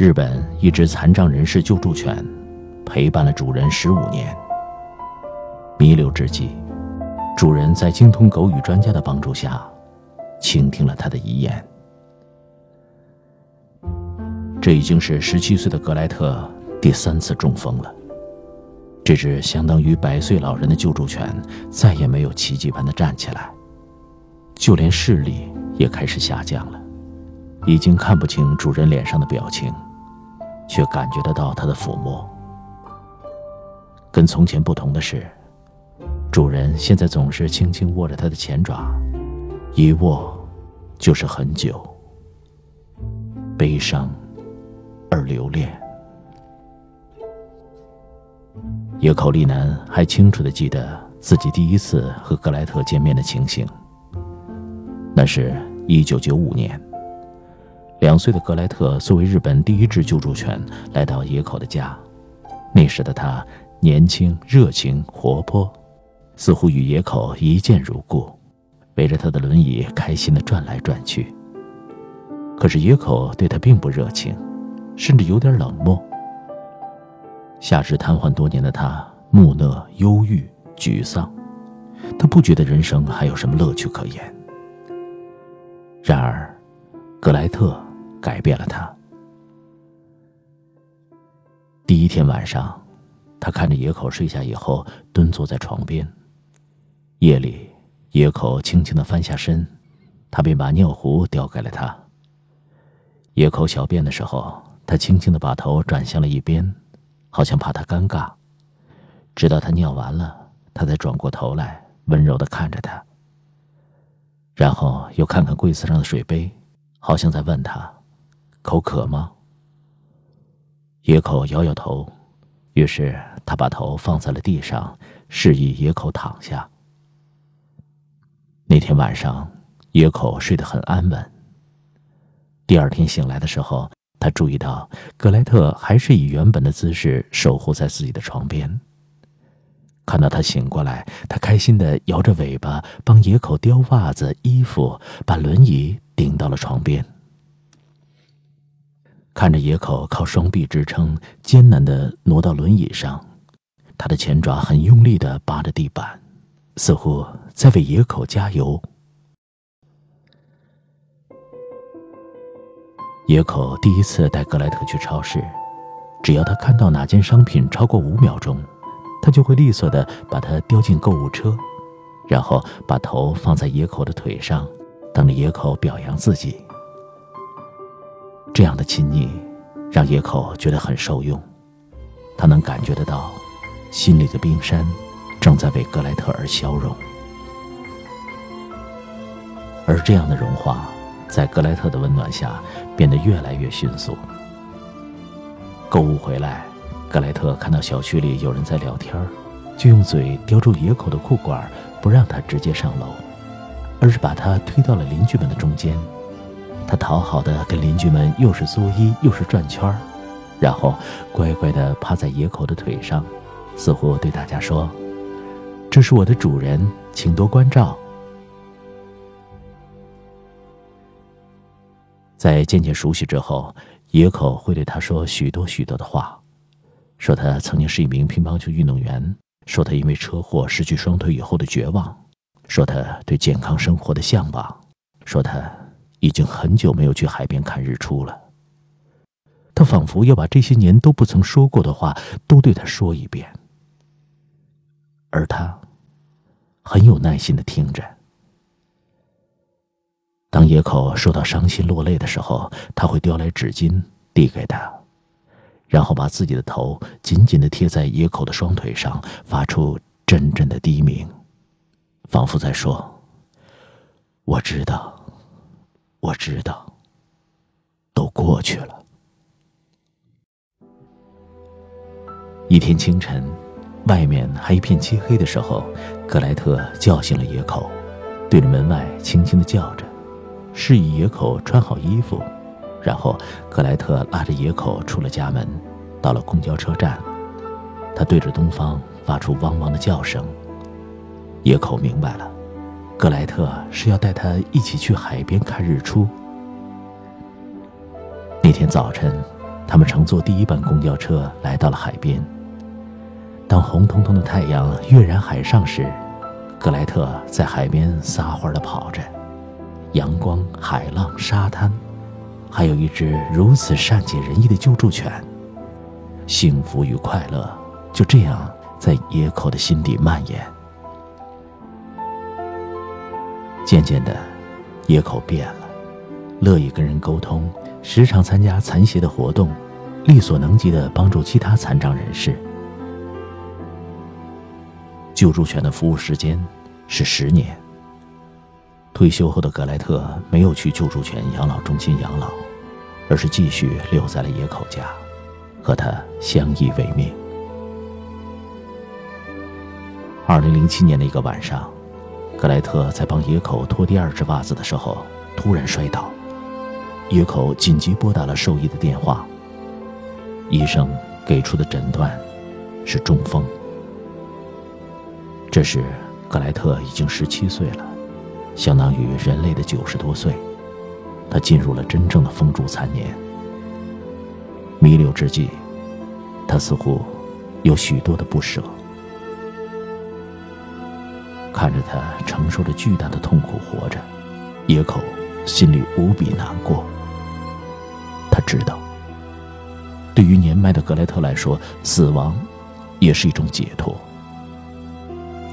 日本一只残障人士救助犬，陪伴了主人十五年。弥留之际，主人在精通狗语专家的帮助下，倾听了他的遗言。这已经是十七岁的格莱特第三次中风了。这只相当于百岁老人的救助犬再也没有奇迹般的站起来，就连视力也开始下降了，已经看不清主人脸上的表情。却感觉得到他的抚摸。跟从前不同的是，主人现在总是轻轻握着他的前爪，一握就是很久。悲伤而留恋。野口利南还清楚的记得自己第一次和格莱特见面的情形。那是一九九五年。两岁的格莱特作为日本第一只救助犬来到野口的家，那时的他年轻、热情、活泼，似乎与野口一见如故，围着他的轮椅开心地转来转去。可是野口对他并不热情，甚至有点冷漠。下肢瘫痪多年的他木讷、忧郁、沮丧，他不觉得人生还有什么乐趣可言。然而，格莱特。改变了他。第一天晚上，他看着野口睡下以后，蹲坐在床边。夜里，野口轻轻的翻下身，他便把尿壶叼给了他。野口小便的时候，他轻轻的把头转向了一边，好像怕他尴尬。直到他尿完了，他才转过头来，温柔的看着他。然后又看看柜子上的水杯，好像在问他。口渴吗？野口摇摇头，于是他把头放在了地上，示意野口躺下。那天晚上，野口睡得很安稳。第二天醒来的时候，他注意到格莱特还是以原本的姿势守护在自己的床边。看到他醒过来，他开心的摇着尾巴，帮野口叼袜子、衣服，把轮椅顶到了床边。看着野口靠双臂支撑，艰难的挪到轮椅上，他的前爪很用力的扒着地板，似乎在为野口加油。野口第一次带格莱特去超市，只要他看到哪件商品超过五秒钟，他就会利索的把它丢进购物车，然后把头放在野口的腿上，等着野口表扬自己。这样的亲昵，让野口觉得很受用。他能感觉得到，心里的冰山正在为格莱特而消融。而这样的融化，在格莱特的温暖下，变得越来越迅速。购物回来，格莱特看到小区里有人在聊天，就用嘴叼住野口的裤管，不让他直接上楼，而是把他推到了邻居们的中间。他讨好的跟邻居们又是作揖又是转圈儿，然后乖乖的趴在野口的腿上，似乎对大家说：“这是我的主人，请多关照。”在渐渐熟悉之后，野口会对他说许多许多的话，说他曾经是一名乒乓球运动员，说他因为车祸失去双腿以后的绝望，说他对健康生活的向往，说他。已经很久没有去海边看日出了。他仿佛要把这些年都不曾说过的话都对他说一遍，而他很有耐心的听着。当野口受到伤心落泪的时候，他会叼来纸巾递给他，然后把自己的头紧紧的贴在野口的双腿上，发出阵阵的低鸣，仿佛在说：“我知道。”我知道，都过去了。一天清晨，外面还一片漆黑的时候，格莱特叫醒了野口，对着门外轻轻的叫着，示意野口穿好衣服。然后，格莱特拉着野口出了家门，到了公交车站。他对着东方发出汪汪的叫声。野口明白了。格莱特是要带他一起去海边看日出。那天早晨，他们乘坐第一班公交车来到了海边。当红彤彤的太阳跃然海上时，格莱特在海边撒欢地跑着，阳光、海浪、沙滩，还有一只如此善解人意的救助犬。幸福与快乐就这样在野口的心底蔓延。渐渐的，野口变了，乐意跟人沟通，时常参加残协的活动，力所能及的帮助其他残障人士。救助犬的服务时间是十年。退休后的格莱特没有去救助犬养老中心养老，而是继续留在了野口家。和他相依为命。二零零七年的一个晚上，格莱特在帮野口脱第二只袜子的时候，突然摔倒。野口紧急拨打了兽医的电话。医生给出的诊断是中风。这时，格莱特已经十七岁了，相当于人类的九十多岁。他进入了真正的风烛残年。弥留之际，他似乎有许多的不舍。看着他承受着巨大的痛苦活着，野口心里无比难过。他知道，对于年迈的格莱特来说，死亡也是一种解脱。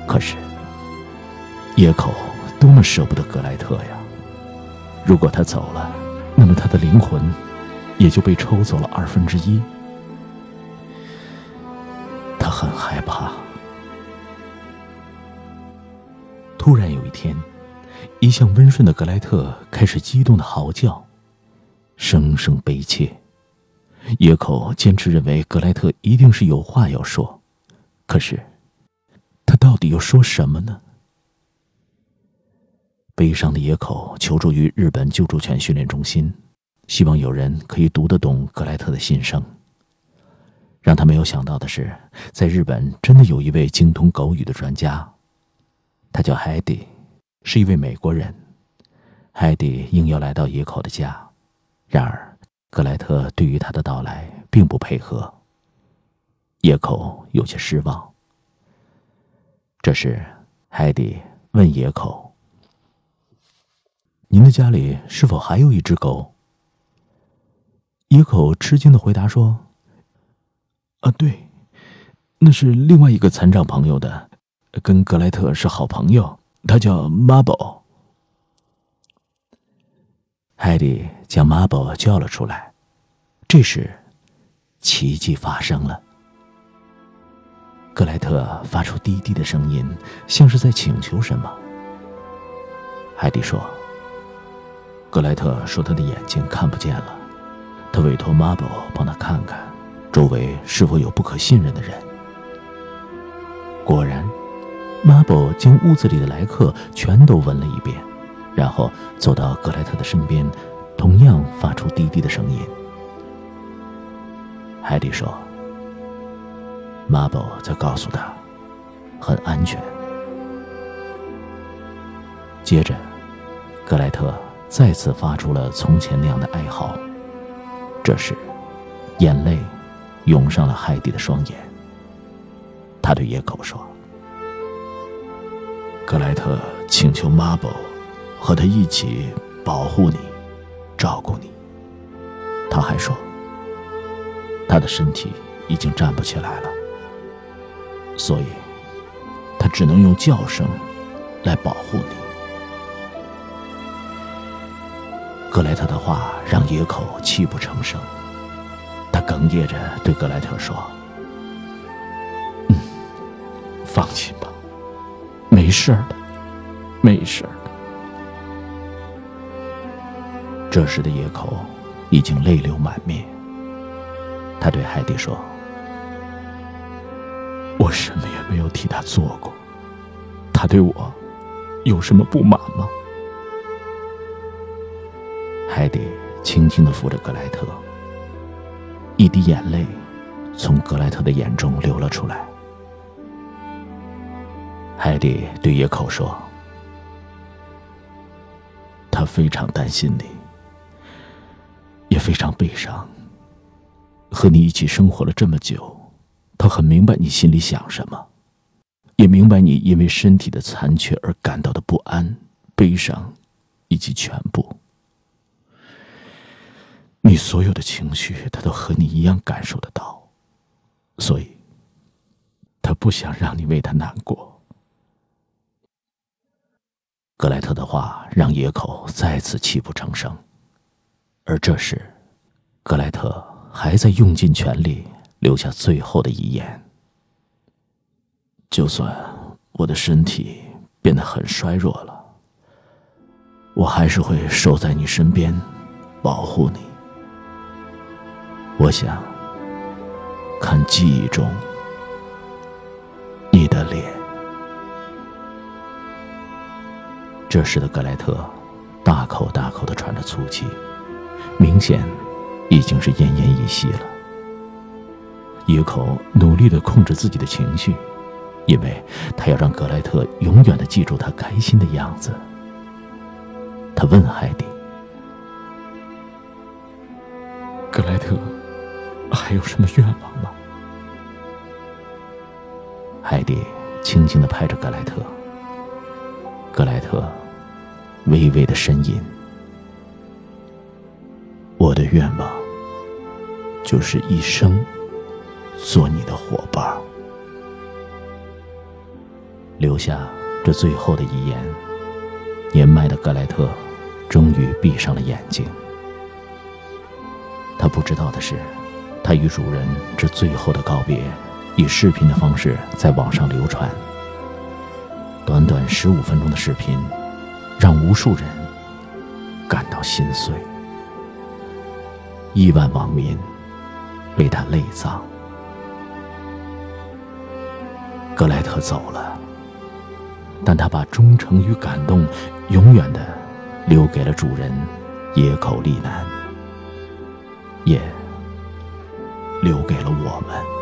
可是，野口多么舍不得格莱特呀！如果他走了，那么他的灵魂……也就被抽走了二分之一。一向温顺的格莱特开始激动的嚎叫，声声悲切。野口坚持认为格莱特一定是有话要说，可是，他到底要说什么呢？悲伤的野口求助于日本救助犬训练中心。希望有人可以读得懂格莱特的心声。让他没有想到的是，在日本真的有一位精通狗语的专家，他叫海迪，是一位美国人。海蒂应邀来到野口的家，然而格莱特对于他的到来并不配合。野口有些失望。这时，海蒂问野口：“您的家里是否还有一只狗？”野口吃惊的回答说：“啊，对，那是另外一个残障朋友的，跟格莱特是好朋友，他叫马宝。”海蒂将马宝叫了出来。这时，奇迹发生了。格莱特发出低低的声音，像是在请求什么。海蒂说：“格莱特说他的眼睛看不见了。”他委托 Marble 帮他看看，周围是否有不可信任的人。果然，Marble 将屋子里的来客全都闻了一遍，然后走到格莱特的身边，同样发出低低的声音。海蒂说马宝在告诉他，很安全。”接着，格莱特再次发出了从前那样的哀嚎。这时，眼泪涌上了海蒂的双眼。他对野口说：“格莱特请求 Marble 和他一起保护你、照顾你。他还说，他的身体已经站不起来了，所以他只能用叫声来保护你。”格莱特的话让野口泣不成声，他哽咽着对格莱特说：“嗯，放心吧，没事的，没事的。”这时的野口已经泪流满面，他对海蒂说：“我什么也没有替他做过，他对我有什么不满吗？”海蒂轻轻的扶着格莱特，一滴眼泪从格莱特的眼中流了出来。海蒂对野口说：“他非常担心你，也非常悲伤。和你一起生活了这么久，他很明白你心里想什么，也明白你因为身体的残缺而感到的不安、悲伤，以及全部。你所有的情绪，他都和你一样感受得到，所以，他不想让你为他难过。格莱特的话让野口再次泣不成声，而这时，格莱特还在用尽全力留下最后的遗言：“就算我的身体变得很衰弱了，我还是会守在你身边，保护你。我想看记忆中你的脸。”这时的格莱特，大口大口的喘着粗气，明显已经是奄奄一息了。野口努力的控制自己的情绪，因为他要让格莱特永远的记住他开心的样子。他问海蒂：“格莱特还有什么愿望吗？”海蒂轻轻的拍着格莱特。格莱特微微的呻吟。我的愿望就是一生做你的伙伴。留下这最后的遗言，年迈的格莱特终于闭上了眼睛。他不知道的是，他与主人这最后的告别，以视频的方式在网上流传。短短十五分钟的视频，让无数人感到心碎。亿万网民为他泪葬。格莱特走了，但他把忠诚与感动永远的留给了主人野口利南，也留给了我们。